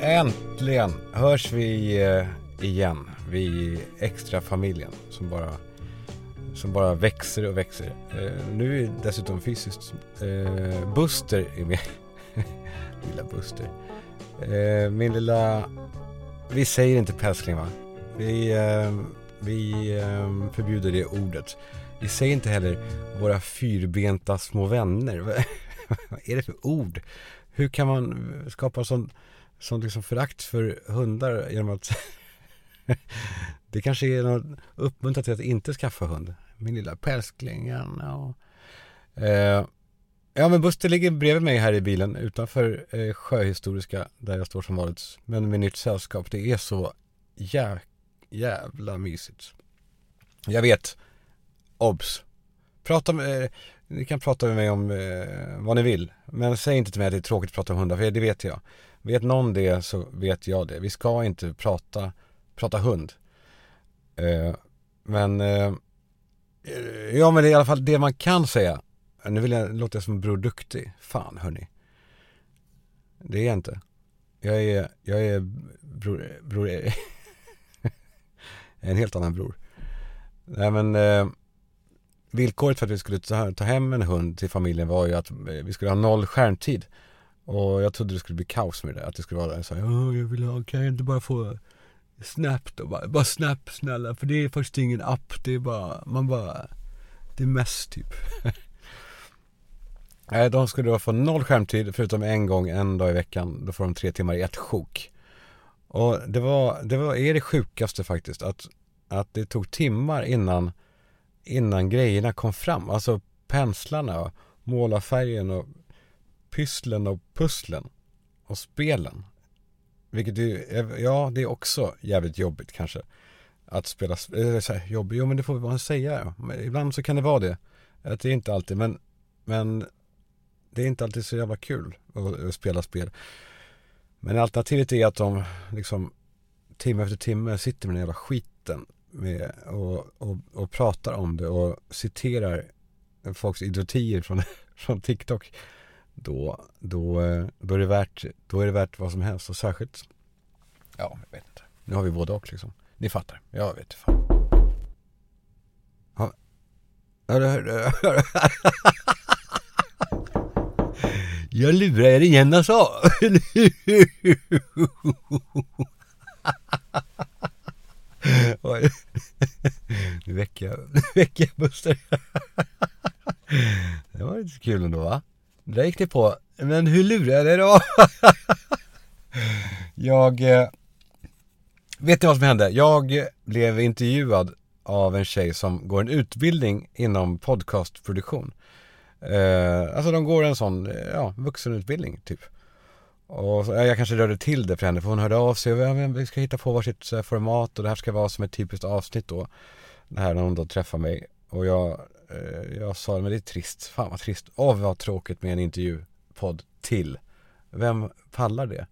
Äntligen hörs vi eh, igen. Vi extra familjen som bara, som bara växer och växer. Eh, nu är dessutom fysiskt. Eh, Buster är med. lilla Buster. Min lilla... Vi säger inte pälsling va? Vi, vi förbjuder det ordet. Vi säger inte heller våra fyrbenta små vänner. Vad är det för ord? Hur kan man skapa sån, sån liksom förakt för hundar genom att det kanske är något uppmuntrat till att inte skaffa hund. Min lilla pälsklingen. Ja. Eh, ja men Buster ligger bredvid mig här i bilen utanför eh, Sjöhistoriska där jag står som vanligt. Men med nytt sällskap. Det är så jä jävla mysigt. Jag vet. Obs. Prata med, eh, ni kan prata med mig om eh, vad ni vill. Men säg inte till mig att det är tråkigt att prata om hundar, för det vet jag. Vet någon det så vet jag det. Vi ska inte prata, prata hund. Eh, men, eh, ja men det är i alla fall det man kan säga. Nu vill jag låta som Bror Duktig. Fan hörni. Det är jag inte. Jag är, jag är bror, bror, e- en helt annan bror. Nej men eh, villkoret för att vi skulle ta, ta hem en hund till familjen var ju att eh, vi skulle ha noll skärmtid. Och jag trodde det skulle bli kaos med det. Att det skulle vara så här, jag vill ha, kan jag inte bara få Snap då? Bara, bara Snap snälla. För det är faktiskt ingen app. Det är bara, man bara, det är mest typ. Nej, de skulle då få noll skärmtid förutom en gång en dag i veckan. Då får de tre timmar i ett sjok. Och det var, det var, är det sjukaste faktiskt. Att, att det tog timmar innan innan grejerna kom fram. Alltså penslarna, målarfärgen och pysslen och pusslen och spelen. Vilket är, ja det är också jävligt jobbigt kanske. Att spela, eller så här, jobbigt, jo men det får man säga. Men ibland så kan det vara det. Att det är inte alltid, men, men det är inte alltid så jävla kul att, att spela spel. Men alternativet är att de liksom timme efter timme sitter med den jävla skiten med, och, och, och pratar om det och citerar folks idiotier från, från TikTok då, då, eh, då, är det värt, då är det värt vad som helst och särskilt Ja, jag vet inte. Nu har vi både och liksom. Ni fattar. Jag vet fan. Ja. Jag lurar er igen alltså. Oj. Nu väcker jag, nu väcker jag Buster. Det var lite kul ändå va? Där gick ni på. Men hur lurar jag dig då? Jag... Eh, vet ni vad som hände? Jag blev intervjuad av en tjej som går en utbildning inom podcastproduktion. Eh, alltså de går en sån, eh, ja, vuxenutbildning typ. Och så, jag kanske rörde till det för henne för hon hörde av sig och vi ska hitta på varsitt format och det här ska vara som ett typiskt avsnitt då. Det här när hon då träffar mig och jag, eh, jag sa men det är trist, fan vad trist. Åh vad tråkigt med en intervjupodd till. Vem pallar det?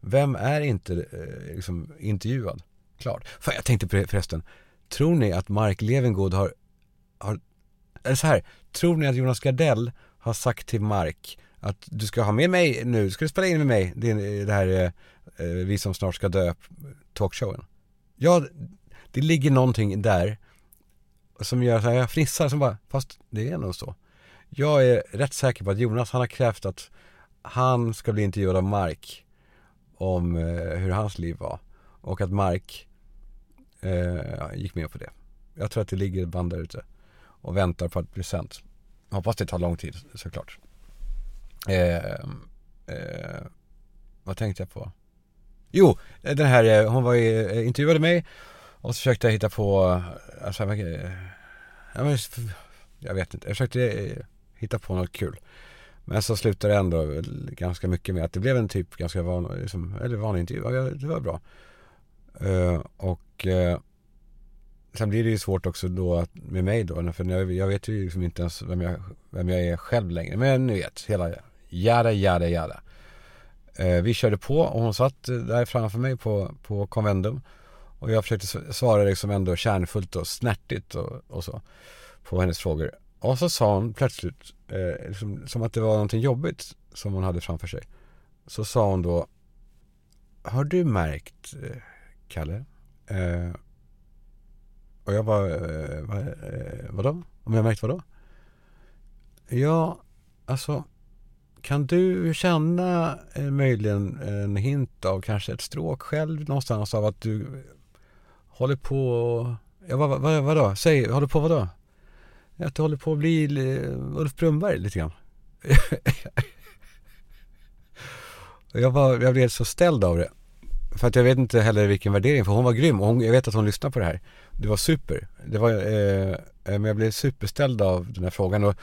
Vem är inte eh, liksom intervjuad? Klart. Fan jag tänkte förresten. Tror ni att Mark Levengood har, har eller så här, tror ni att Jonas Gardell har sagt till Mark att du ska ha med mig nu, ska du spela in med mig, det, eh, det här eh, eh, Vi som snart ska dö talkshowen. Ja, det ligger någonting där som gör att jag fnissar som bara, fast det är nog så. Jag är rätt säker på att Jonas, han har krävt att han ska bli intervjuad av Mark om eh, hur hans liv var. Och att Mark eh, gick med på det. Jag tror att det ligger ett band där ute och väntar på att bli sänt. Hoppas det tar lång tid såklart. Eh, eh, vad tänkte jag på? Jo, den här, eh, hon var ju, eh, intervjuade mig och så försökte jag hitta på, eh, alltså, jag, jag vet inte, jag försökte hitta på något kul. Men så slutade det ändå ganska mycket med att det blev en typ ganska van, liksom, eller vanlig intervju. det var bra. Uh, och uh, sen blir det ju svårt också då med mig då. För jag, jag vet ju liksom inte ens vem jag, vem jag är själv längre. Men ni vet, hela Jada, jada, jada. Eh, vi körde på och hon satt där framför mig på, på konvendum. Och jag försökte svara liksom ändå kärnfullt och snärtigt och, och så. På hennes frågor. Och så sa hon plötsligt, eh, liksom, som att det var någonting jobbigt. som hon hade framför sig. Så sa hon då Har du märkt eh, Kalle? Eh, och jag bara, eh, vad, eh, vadå? Om jag märkt vadå? Ja, alltså kan du känna eh, möjligen en hint av kanske ett stråk själv någonstans av att du håller på Ja vad, vad, vadå? Säg, håller på vadå? Att du håller på att bli Ulf Brunnberg lite grann jag, var, jag blev så ställd av det För att jag vet inte heller vilken värdering, för hon var grym och hon, jag vet att hon lyssnar på det här Det var super, det var, eh, eh men jag blev superställd av den här frågan och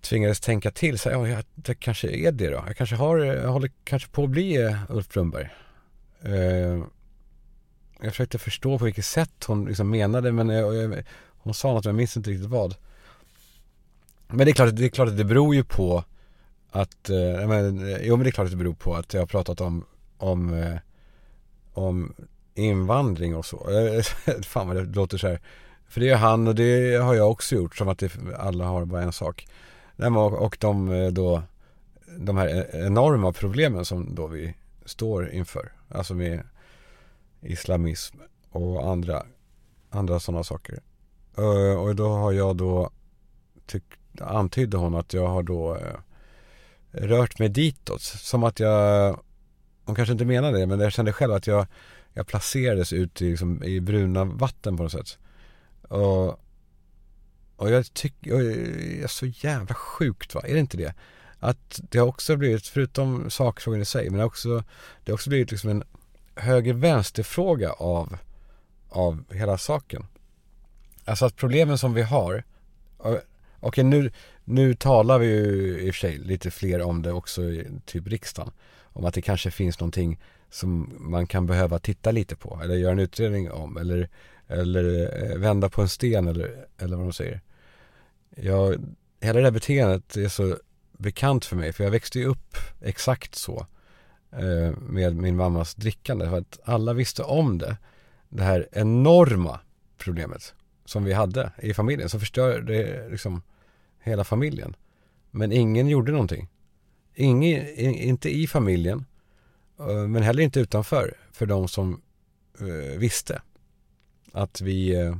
tvingades tänka till. Så, ja, jag, det kanske är det då. Jag kanske har, jag håller kanske på att bli eh, Ulf Brunnberg. Eh, jag försökte förstå på vilket sätt hon liksom menade men jag, jag, hon sa något, jag minns inte riktigt vad. Men det är klart, det är klart att det beror ju på att, eh, men, eh, jo men det är klart att det beror på att jag har pratat om, om, eh, om invandring och så. Eh, fan vad det låter så här. För det är han och det har jag också gjort som att det, alla har bara en sak. Och de eh, då de här e-, enorma problemen som då vi står inför. Alltså med islamism och andra, andra sådana saker. Eh, och då har jag då tyckt, antydde hon att jag har då eh, rört mig ditåt. Som att jag, hon kanske inte menade det, men jag kände själv att jag, jag placerades ut i, liksom, i bruna vatten på något sätt. Och och jag tycker, det är så jävla sjukt va, är det inte det? Att det har också blivit, förutom sakfrågan i sig, men det har också, det har också blivit liksom en höger-vänster-fråga av, av hela saken. Alltså att problemen som vi har, okej okay, nu, nu talar vi ju i och för sig lite fler om det också i typ riksdagen. Om att det kanske finns någonting som man kan behöva titta lite på eller göra en utredning om eller, eller eh, vända på en sten eller, eller vad de säger jag, hela det här beteendet är så bekant för mig för jag växte ju upp exakt så eh, med min mammas drickande för att alla visste om det. Det här enorma problemet som vi hade i familjen som förstörde liksom hela familjen. Men ingen gjorde någonting. Ingen, inte i familjen eh, men heller inte utanför för de som eh, visste att vi eh,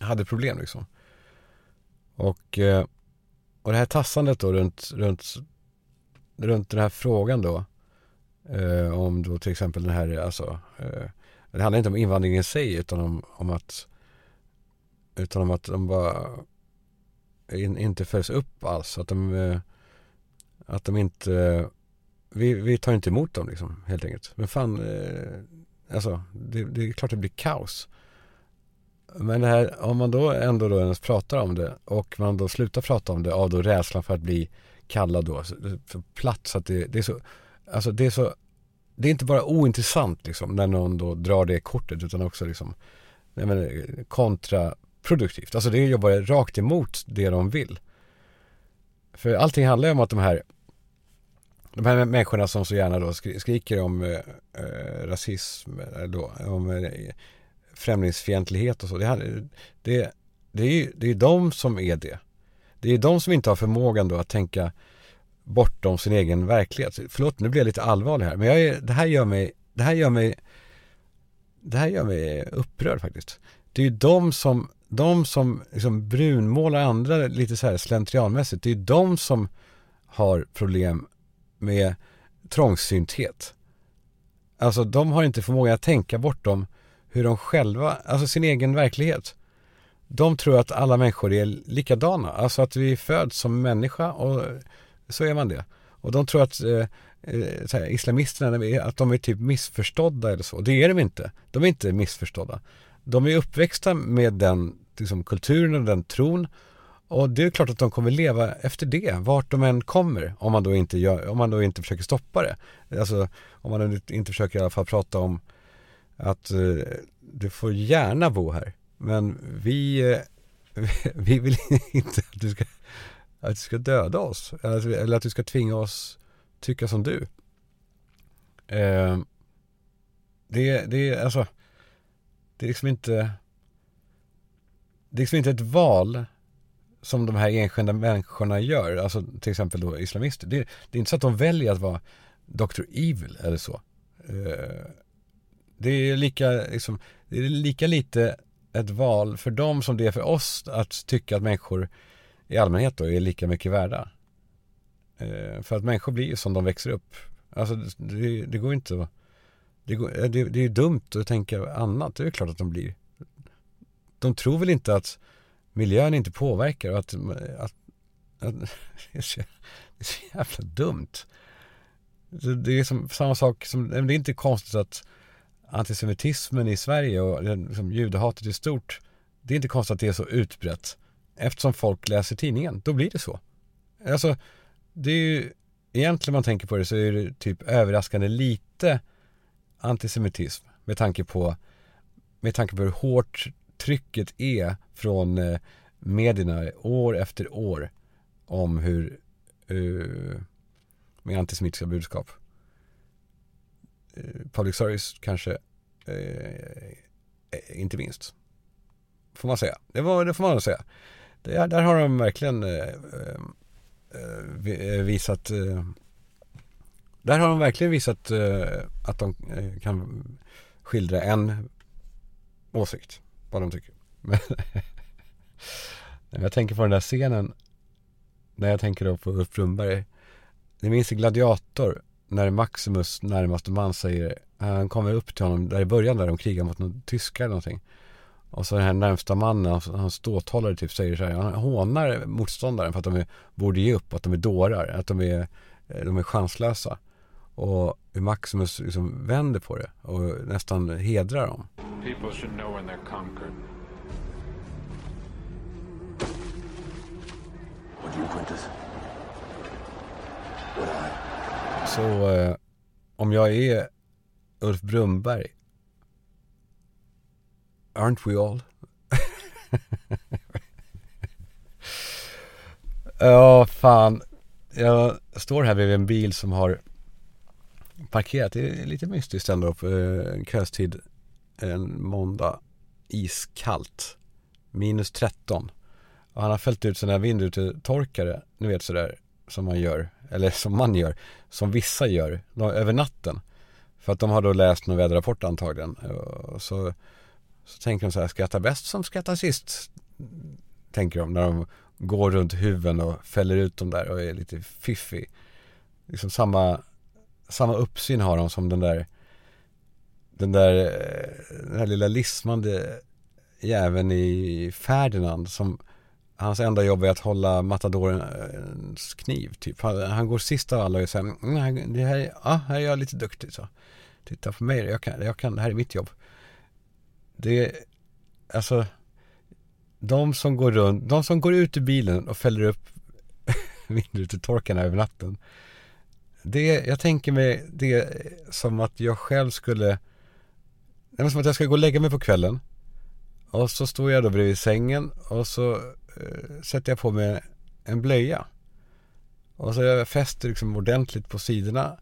hade problem liksom. Och, eh, och det här tassandet då runt, runt, runt den här frågan då. Eh, om då till exempel den här, alltså. Eh, det handlar inte om invandringen i sig utan om, om att utan om att de bara in, inte följs upp alls. Att de, eh, att de inte, vi, vi tar inte emot dem liksom helt enkelt. Men fan, eh, alltså det, det är klart det blir kaos. Men det här, om man då ändå då ens pratar om det och man då slutar prata om det av då rädslan för att bli kallad då för platt så att det, det är så, alltså det är så, det är inte bara ointressant liksom när någon då drar det kortet utan också liksom, jag menar, kontraproduktivt. Alltså det jobbar rakt emot det de vill. För allting handlar ju om att de här de här människorna som så gärna då skriker om eh, eh rasism, eh, då, om eh, främlingsfientlighet och så. Det, det, det, är ju det är de som är det. Det är de som inte har förmågan då att tänka bortom sin egen verklighet. Förlåt, nu blir jag lite allvarlig här. Men jag är, det här gör mig, det här gör mig, det här gör mig upprörd faktiskt. Det är ju de som, de som liksom brunmålar andra lite så här slentrianmässigt. Det är ju de som har problem med trångsynthet. Alltså de har inte förmågan att tänka bortom hur de själva, alltså sin egen verklighet. De tror att alla människor är likadana, alltså att vi föds som människa och så är man det. Och de tror att eh, eh här, islamisterna, att de är typ missförstådda eller så. Det är de inte. De är inte missförstådda. De är uppväxta med den liksom, kulturen och den tron. Och det är klart att de kommer leva efter det, vart de än kommer, om man då inte, gör, om man då inte försöker stoppa det. Alltså, om man inte försöker i alla fall prata om att eh, du får gärna bo här. Men vi, eh, vi vill inte att du ska, att du ska döda oss. Eller, att du ska tvinga oss tycka som du. Eh, det, det är alltså, det är liksom inte, det är liksom inte ett val som de här enskilda människorna gör, alltså till exempel då islamister. Det, det är inte så att de väljer att vara Dr. Evil eller så. Eh, det är lika, liksom, det är lika lite ett val för dem som det är för oss att tycka att människor i allmänhet då är lika mycket värda. Eh, för att människor blir ju som de växer upp. Alltså det, det går inte att det, går, eh, det, det är dumt att tänka annat, det är klart att de blir. De tror väl inte att miljön inte påverkar och att, att, att det, är så, det är så jävla dumt. Det är som samma sak som, det är inte konstigt att antisemitismen i Sverige och liksom judehatet i stort, det är inte konstigt att det är så utbrett. Eftersom folk läser tidningen, då blir det så. Alltså, det är ju, egentligen man tänker på det så är det typ överraskande lite antisemitism med tanke på, med tanke på hur hårt trycket är från eh, medierna år efter år om hur, uh, med antisemitiska budskap. Eh, public service kanske, eh, eh, inte minst. Får man säga. Det, var, det får man säga. Det, där har de verkligen visat där har de verkligen visat att de eh, kan skildra en åsikt vad de tycker. Men jag tänker på den där scenen när jag tänker då på Ulf Brunnberg. Ni minns i Gladiator när Maximus närmaste man säger, han kommer upp till honom där i början där de krigar mot någon tyskar eller någonting. Och så den här närmsta mannen, hans ståthållare typ säger så här, han hånar motståndaren för att de är, borde ge upp, att de är dårar, att de är, de är chanslösa. Och Maximus liksom vänder på det och nästan hedrar dem. People should know when they're conquered. Would you, Quintus? Would I? Så eh, om jag är Ulf Brumberg Aren't we all? ja, fan. Jag står här bredvid en bil som har parkerat. Det är lite mystiskt ändå på eh, en kvällstid en måndag. Iskallt. Minus 13. Och han har fällt ut sådana här vindrutetorkare, ni vet sådär som man gör, eller som man gör, som vissa gör, över natten. För att de har då läst någon väderrapport antagligen. Och så, så tänker de så här, skratta bäst som skrattar sist. Tänker de när de går runt huven och fäller ut dem där och är lite fiffig. Liksom samma samma uppsyn har de som den där den där, eh, den här lilla lismande jäveln i Ferdinand som hans enda jobb är att hålla matadorens eh, kniv typ. Han, han går sist av alla och säger, mm, det här, ja, här är jag lite duktig så. Titta på mig, jag kan, jag kan, det här är mitt jobb. Det är, alltså, de som går runt, de som går ut ur bilen och fäller upp vindrutetorkarna över natten det, jag tänker mig det som att jag själv skulle, det är som att jag ska gå och lägga mig på kvällen. Och så står jag då bredvid sängen och så Eh, sätter jag på mig en blöja. Och så jag fäster liksom ordentligt på sidorna.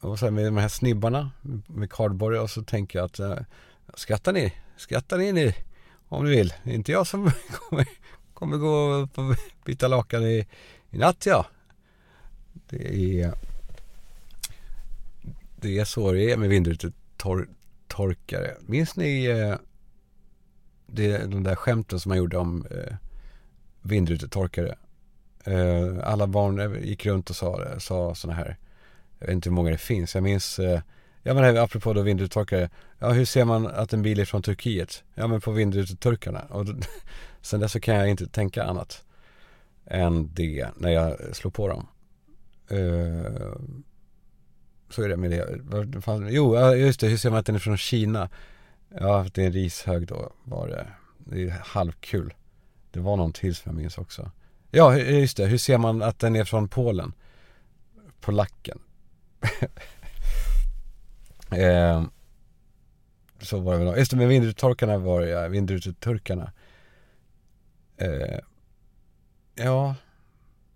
Och så med de här snibbarna med kardborre och så tänker jag att eh, skrattar ni, skrattar ni ni om ni vill. Det är inte jag som kommer, kommer gå och byta lakan i, i natt ja. Det är, det är så det är med vindrutetorkare. Minns ni eh, det är de där skämten som man gjorde om eh, vindrutetorkare? Eh, alla barn eh, gick runt och sa, sa sådana här, jag vet inte hur många det finns. Jag minns, eh, ja men apropå då vindrutetorkare, ja hur ser man att en bil är från Turkiet? Ja men på vindruteturkarna. Och då, sen dess så kan jag inte tänka annat än det när jag slår på dem. Uh, så är det med det. Jo, just det. Hur ser man att den är från Kina? Ja, det är en rishög då var det. Det är halvkul. Det var någon till som jag minns också. Ja, just det. Hur ser man att den är från Polen? Polacken. eh, så var det väl. Just det, med vindrutetorkarna var det, ja. Vindruteturkarna. Eh, ja,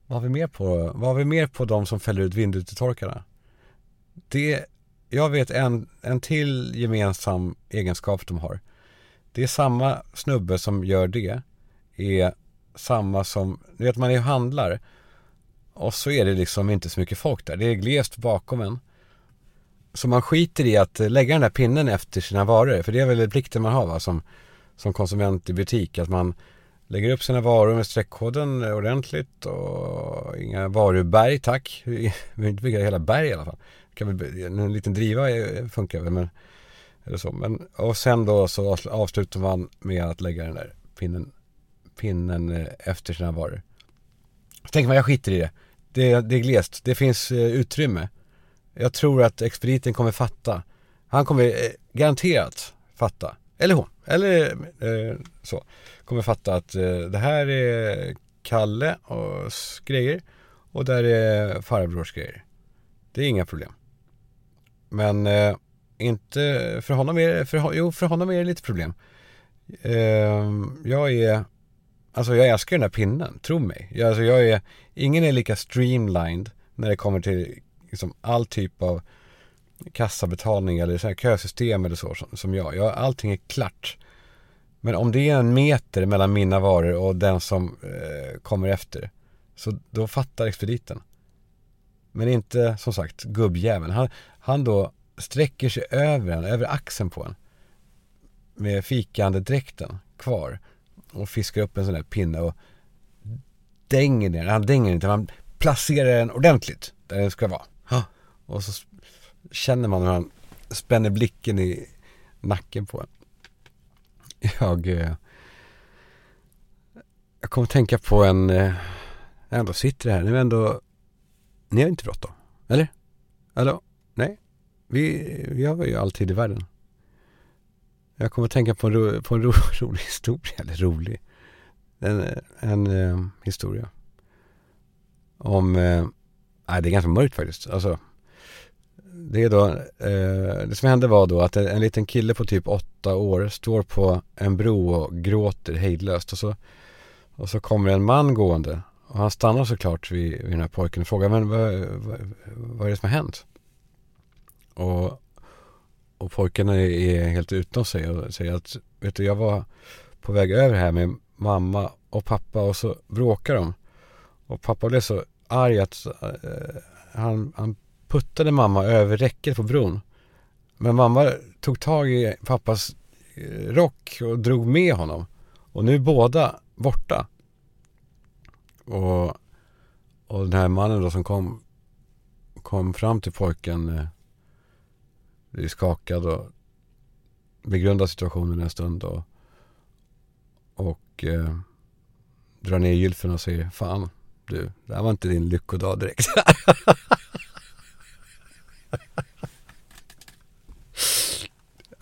vad har vi mer på, vad har vi mer på de som fäller ut vindrutetorkarna? Det, jag vet en, en till gemensam egenskap de har. Det är samma snubbe som gör det, är samma som, du vet man är och handlar och så är det liksom inte så mycket folk där. Det är glest bakom en. Så man skiter i att lägga den där pinnen efter sina varor. För det är väl plikten man har va? Som, som konsument i butik. Att man lägger upp sina varor med streckkoden ordentligt och inga varuberg tack. Vi vill inte bygga hela berg i alla fall. Kan väl, en liten driva funkar väl men eller så. Men, och sen då så avslutar man med att lägga den där pinnen, pinnen eh, efter sina varor. Så tänker man, jag skiter i det. Det, det är glest, det finns eh, utrymme. Jag tror att expediten kommer fatta. Han kommer eh, garanterat fatta. Eller hon, eller eh, så. Kommer fatta att eh, det här är Kalle och grejer. Och där är farbrors grejer. Det är inga problem. Men eh, inte, för honom är det, för, jo för honom är det lite problem. Eh, jag är, alltså jag älskar den här pinnen, tro mig. Jag, alltså jag är, ingen är lika streamlined när det kommer till liksom all typ av kassabetalning eller så här kösystem eller så som jag. jag. Allting är klart. Men om det är en meter mellan mina varor och den som eh, kommer efter så då fattar expediten. Men inte som sagt gubbjäveln. Han, han då sträcker sig över en, över axeln på en. Med fikandedräkten kvar. Och fiskar upp en sån där pinne och dänger ner Han dänger inte, han placerar den ordentligt där den ska vara. Och så känner man hur han spänner blicken i nacken på en. Jag, eh, jag kommer att tänka på en, eh, jag ändå sitter här, nu ändå, ni har inte bråttom, eller? Hallå? Nej? Vi, vi har ju alltid i världen. Jag kommer att tänka på en, ro, på en ro, rolig historia, eller rolig. En, en, en eh, historia. Om, eh, nej det är ganska mörkt faktiskt. Alltså, det är då, eh, det som hände var då att en, en, liten kille på typ åtta år står på en bro och gråter hejdlöst och så, och så kommer en man gående och han stannar såklart vid, vid den här pojken och frågar men vad, vad, vad är det som har hänt? Och, och pojken är, är helt utom sig och säger att vet du jag var på väg över här med mamma och pappa och så bråkar de. Och pappa blev så arg att eh, han, han puttade mamma över räcket på bron. Men mamma tog tag i pappas eh, rock och drog med honom. Och nu är båda borta. Och, och den här mannen då som kom, kom fram till pojken eh, skakad och begrundade situationen en stund och, och eh, drar ner gylfen och säger Fan, du, det här var inte din lyckodag direkt.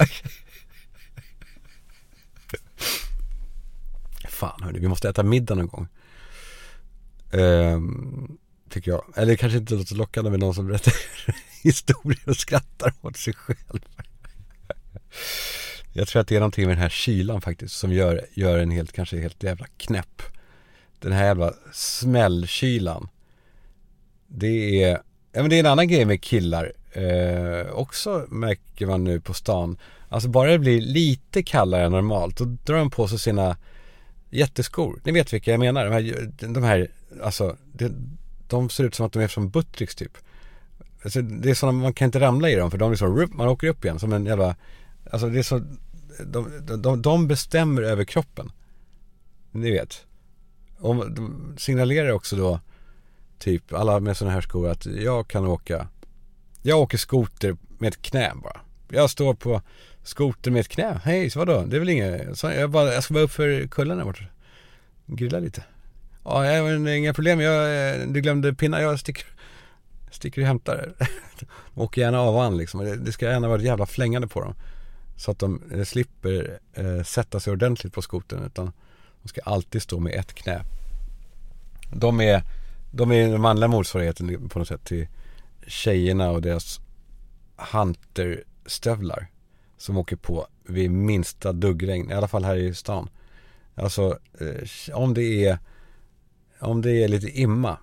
Fan hörni, vi måste äta middag någon gång. Ehm, tycker jag. Eller kanske inte låter lockande med någon som berättar historier och skrattar åt sig själv. Jag tror att det är någonting med den här kylan faktiskt som gör, gör en helt, kanske helt jävla knäpp. Den här jävla smällkylan. Det är, ja men det är en annan grej med killar eh, också märker man nu på stan. Alltså bara det blir lite kallare än normalt då drar de på sig sina jätteskor. Ni vet vilka jag menar. De här, de här alltså det, de ser ut som att de är som Buttricks typ. Alltså, det är sådana, man kan inte ramla i dem för de är så, man åker upp igen som en jävla, alltså det är så, de, de, de bestämmer över kroppen. Ni vet. Och de signalerar också då, typ alla med sådana här skor att jag kan åka jag åker skoter med ett knä bara. Jag står på skoter med ett knä. Hej, så vadå? Det är väl inget. Jag, bara, jag ska bara upp för kullen där borta. Grilla lite. Ja, jag inga problem. Jag, eh, du glömde pinna. Jag sticker, sticker och hämtar. åker gärna av och an liksom. Det, det ska gärna vara ett jävla flängande på dem. Så att de eh, slipper eh, sätta sig ordentligt på skotern. Utan de ska alltid stå med ett knä. De är, de är den manliga motsvarigheten på något sätt till tjejerna och deras hunterstövlar som åker på vid minsta duggregn, i alla fall här i stan. Alltså eh, om det är om det är lite imma,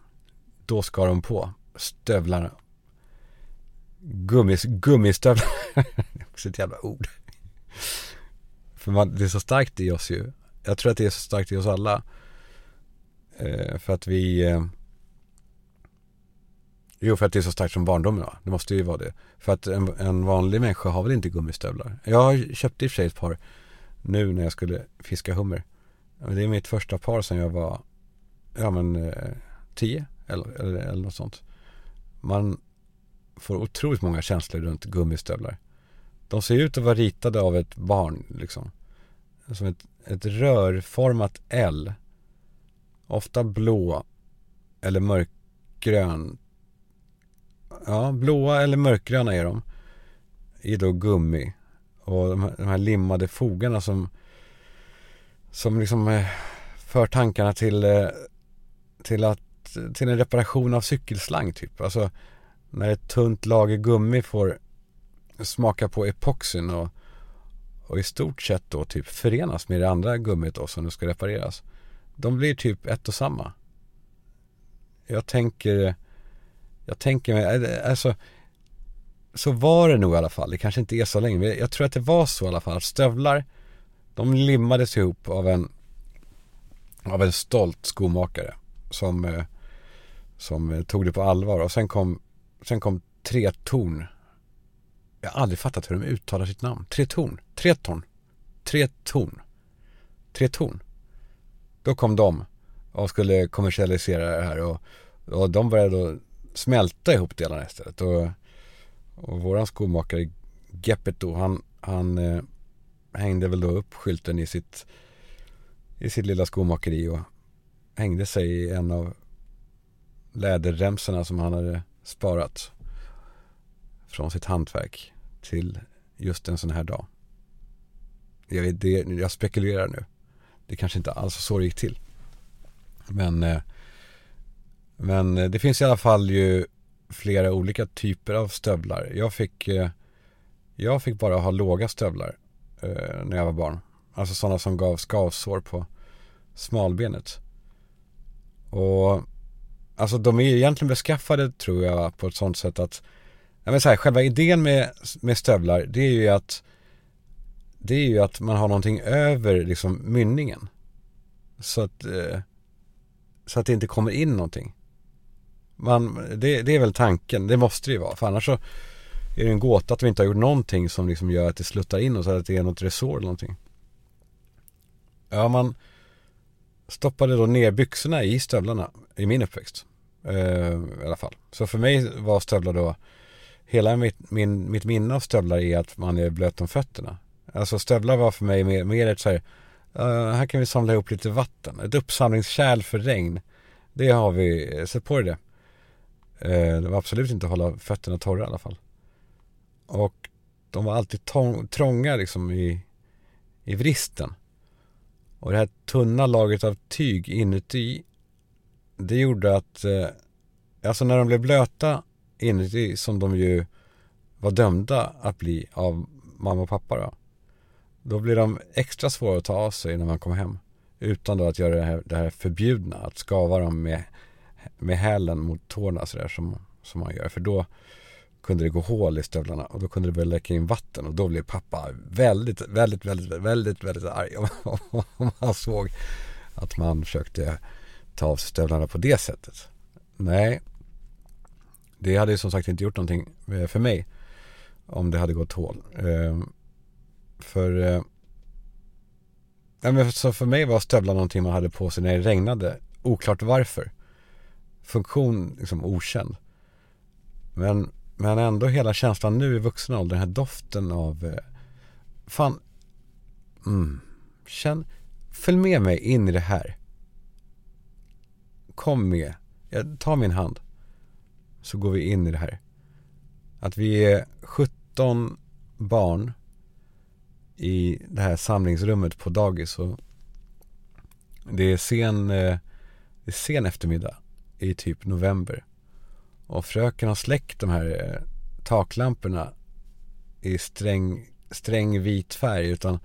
då ska de på stövlarna. Gummis, gummistövlar, det är också ett jävla ord. För man, det är så starkt i oss ju. Jag tror att det är så starkt i oss alla. Eh, för att vi eh, Jo, för att det är så starkt som barndomen va? Det måste ju vara det. För att en, en vanlig människa har väl inte gummistövlar. Jag köpte i och för sig ett par nu när jag skulle fiska hummer. Det är mitt första par sen jag var, ja men, eh, tio eller, eller, eller något sånt. Man får otroligt många känslor runt gummistövlar. De ser ut att vara ritade av ett barn liksom. Som ett, ett rörformat L. Ofta blå eller mörkgrön. Ja, blåa eller mörkgröna är de. I då gummi. Och de här, de här limmade fogarna som som liksom eh, för tankarna till eh, till att till en reparation av cykelslang typ. Alltså när ett tunt lager gummi får smaka på epoxin och, och i stort sett då typ förenas med det andra gummit då som nu ska repareras. De blir typ ett och samma. Jag tänker, jag tänker mig, alltså så var det nog i alla fall. Det kanske inte är så länge, men jag tror att det var så i alla fall. Stövlar, de limmades ihop av en, av en stolt skomakare som, eh, som eh, tog det på allvar. Och sen kom, sen kom Tre Torn. Jag har aldrig fattat hur de uttalar sitt namn. Tre Torn. Tre Torn. Tre Torn. Tre Torn. Då kom de och skulle kommersialisera det här och, och de började då smälta ihop delarna istället. Och och våran skomakare Gepetto han, han eh, hängde väl då upp skylten i sitt, i sitt lilla skomakeri och hängde sig i en av läderremsorna som han hade sparat från sitt hantverk till just en sån här dag. Jag, vet, det, jag spekulerar nu. Det kanske inte alls så det gick till. Men, eh, men eh, det finns i alla fall ju flera olika typer av stövlar. Jag fick, eh, jag fick bara ha låga stövlar eh, när jag var barn. Alltså sådana som gav skavsår på smalbenet. Och alltså de är ju egentligen beskaffade tror jag på ett sådant sätt att jag så här, själva idén med, med stövlar det är ju att det är ju att man har någonting över liksom mynningen. Så att, eh, så att det inte kommer in någonting. Man, det, det är väl tanken, det måste det ju vara. För annars så är det en gåta att vi inte har gjort någonting som liksom gör att det sluttar in och så att det är något resår eller någonting. Ja, man stoppade då ner byxorna i stövlarna i min uppväxt. Eh, I alla fall. Så för mig var stövlar då, hela mitt, min, mitt minne av stövlar är att man är blöt om fötterna. Alltså stövlar var för mig mer, mer ett så här, uh, här kan vi samla ihop lite vatten. Ett uppsamlingskärl för regn. Det har vi, eh, sätt på det. Eh, det var absolut inte att hålla fötterna torra i alla fall. Och de var alltid trånga liksom i, i vristen. Och det här tunna lagret av tyg inuti det gjorde att, eh, alltså när de blev blöta inuti som de ju var dömda att bli av mamma och pappa då. Då blir de extra svåra att ta av sig när man kommer hem. Utan då att göra det här, det här förbjudna, att skava dem med med hälen mot tårna sådär som, som man gör. För då kunde det gå hål i stövlarna och då kunde det börja läcka in vatten och då blev pappa väldigt, väldigt, väldigt, väldigt, väldigt arg om han såg att man försökte ta av sig stövlarna på det sättet. Nej, det hade ju som sagt inte gjort någonting eh, för mig om det hade gått hål. Eh, för, eh, ja, men så för mig var stövlar någonting man hade på sig när det regnade. Oklart varför funktion liksom okänd. Men, men ändå hela känslan nu i vuxen ålder, den här doften av, eh, fan, mm, känn, följ med mig in i det här. Kom med, jag, ta min hand. Så går vi in i det här. Att vi är 17 barn i det här samlingsrummet på dagis och det är sen, eh, det är sen eftermiddag i typ november. Och fröken har släckt de här eh, taklamporna i sträng, sträng vit färg utan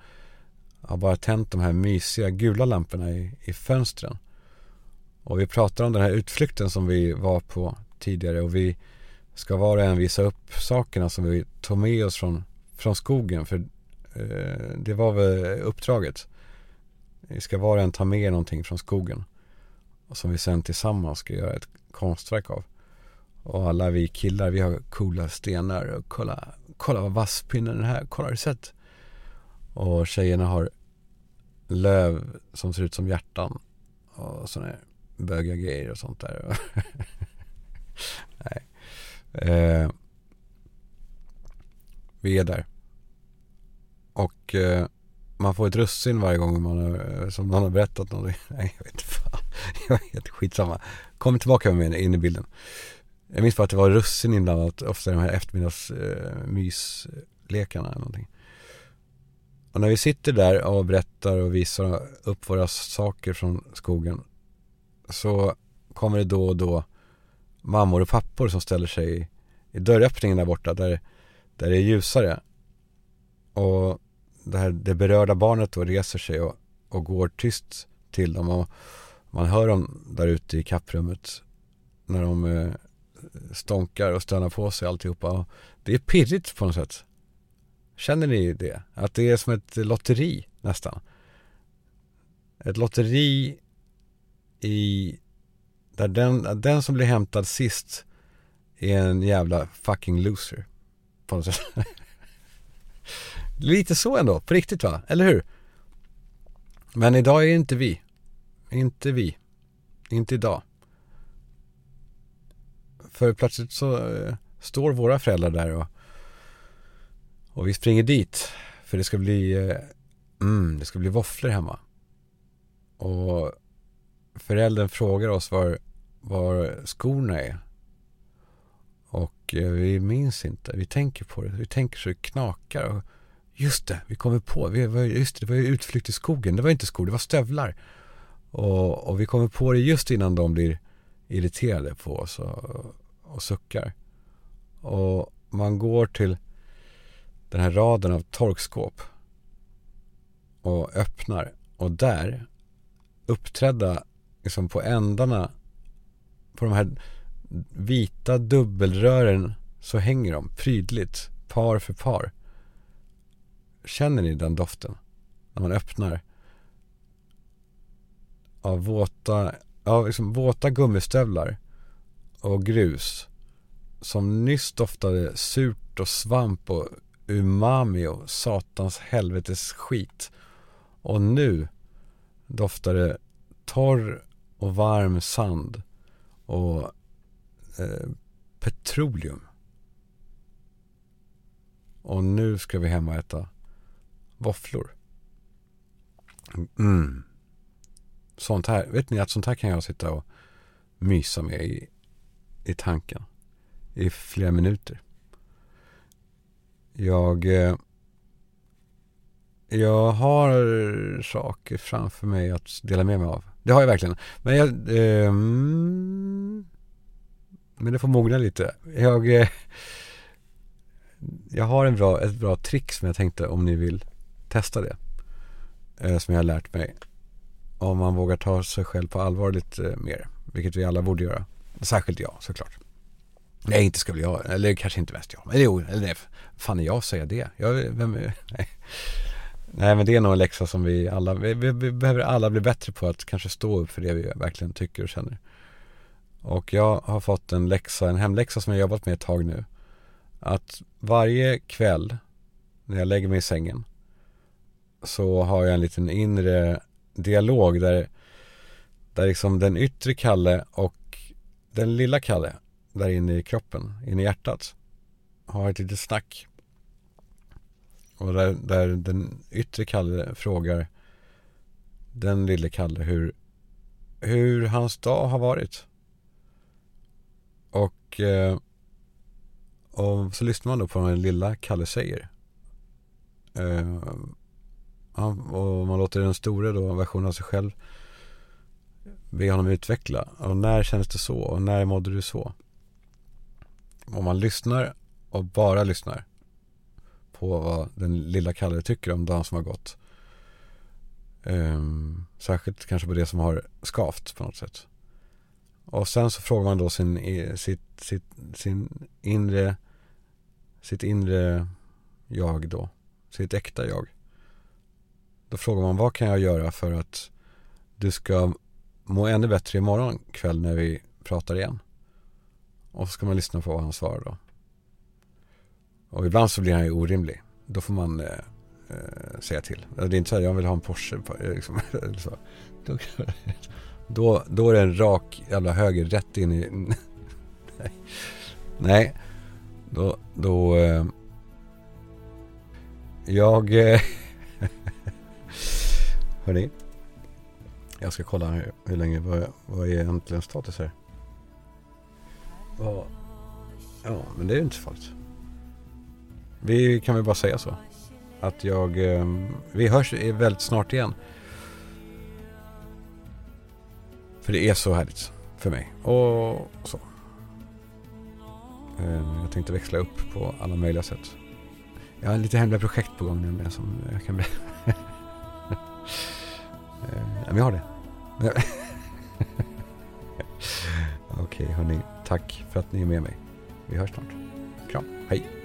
har bara tänt de här mysiga gula lamporna i, i fönstren. Och vi pratar om den här utflykten som vi var på tidigare och vi ska var och en visa upp sakerna som vi tog med oss från, från skogen för eh, det var väl uppdraget. Vi ska var och en ta med någonting från skogen. Och som vi sen tillsammans ska göra ett konstverk av. Och alla vi killar, vi har coola stenar och kolla, kolla vad vass pinnen är här, kolla har du sett? Och tjejerna har löv som ser ut som hjärtan och sådana här böga grejer och sånt där. Nej. Eh, vi är där. Och eh, man får ett russin varje gång man har, eh, som någon har berättat någonting. Nej, jag vet fan. Jag är helt skitsamma. Kom tillbaka med mig in i bilden. Jag minns bara att det var russin inblandat, ofta i de här eftermiddagsmyslekarna eller någonting. Och när vi sitter där och berättar och visar upp våra saker från skogen så kommer det då och då mammor och pappor som ställer sig i dörröppningen där borta där, där det är ljusare. Och det, här, det berörda barnet då reser sig och, och går tyst till dem och man hör dem där ute i kapprummet när de eh, stånkar och stönar på sig alltihopa. Och det är pirrigt på något sätt. Känner ni det? Att det är som ett lotteri nästan. Ett lotteri i där den, den som blir hämtad sist är en jävla fucking loser. På något sätt. Lite så ändå, på riktigt va? Eller hur? Men idag är inte vi. Inte vi. Inte idag. För plötsligt så eh, står våra föräldrar där och, och vi springer dit. För det ska bli, eh, mm, det ska bli våfflor hemma. Och föräldern frågar oss var, var skorna är. Och eh, vi minns inte. Vi tänker på det. Vi tänker så det knakar. Och just det, vi kommer på. Vi var, just det, det var ju utflykt i skogen. Det var inte skor, det var stövlar. Och, och vi kommer på det just innan de blir irriterade på oss och, och suckar. Och man går till den här raden av torkskåp och öppnar. Och där, uppträdda liksom på ändarna på de här vita dubbelrören så hänger de prydligt, par för par. Känner ni den doften? När man öppnar av våta, av liksom våta gummistövlar och grus som nyss doftade surt och svamp och umami och satans helvetes skit. Och nu doftar det torr och varm sand och eh, petroleum. Och nu ska vi hem och äta våfflor. Mm. Sånt här, vet ni att sånt här kan jag sitta och mysa med i, i tanken. I flera minuter. Jag eh, jag har saker framför mig att dela med mig av. Det har jag verkligen. Men jag... Eh, men det får mogna lite. Jag... Eh, jag har en bra, ett bra trick som jag tänkte om ni vill testa det. Eh, som jag har lärt mig. Om man vågar ta sig själv på allvar lite eh, mer. Vilket vi alla borde göra. Särskilt jag såklart. Nej, inte skulle jag. Eller kanske inte mest jag. Men jo, eller nej. Fan är jag att säga det? Jag, vem, nej. Nej men det är nog en läxa som vi alla, vi, vi, vi, behöver alla bli bättre på att kanske stå upp för det vi verkligen tycker och känner. Och jag har fått en läxa, en hemläxa som jag jobbat med ett tag nu. Att varje kväll när jag lägger mig i sängen så har jag en liten inre dialog där, där liksom den yttre Kalle och den lilla Kalle där inne i kroppen, inne i hjärtat har ett litet snack och där, där den yttre Kalle frågar den lille Kalle hur, hur hans dag har varit. Och, eh, och så lyssnar man då på vad den lilla Kalle säger. Eh, Ja, och man låter den stora då, versionen av sig själv be honom utveckla. Och när kändes det så? Och när mådde du så? Om man lyssnar och bara lyssnar på vad den lilla Kalle tycker om dagen som har gått. Um, särskilt kanske på det som har skavt på något sätt. Och sen så frågar man då sin, sitt, sitt, sin inre, sitt inre jag då. Sitt äkta jag. Då frågar man vad kan jag göra för att du ska må ännu bättre imorgon kväll när vi pratar igen. Och så ska man lyssna på vad han svarar då. Och ibland så blir han ju orimlig. Då får man eh, eh, säga till. Det är inte så här, jag vill ha en Porsche. Eh, liksom, så. Då, då, då är det en rak jävla höger rätt in i... Nej. Nej. Då, då... Eh, jag... Eh, Hörni. Jag ska kolla hur, hur länge, vad, vad är egentligen status här? Ja, ja, men det är ju inte så farligt. Vi kan väl bara säga så. Att jag, eh, vi hörs väldigt snart igen. För det är så härligt för mig. Och så. Eh, jag tänkte växla upp på alla möjliga sätt. Jag har lite hemliga projekt på gång nämligen som jag kan berätta. Eh, men jag har det. Okej, okay, hörni. Tack för att ni är med mig. Vi hörs snart. Kram. Hej.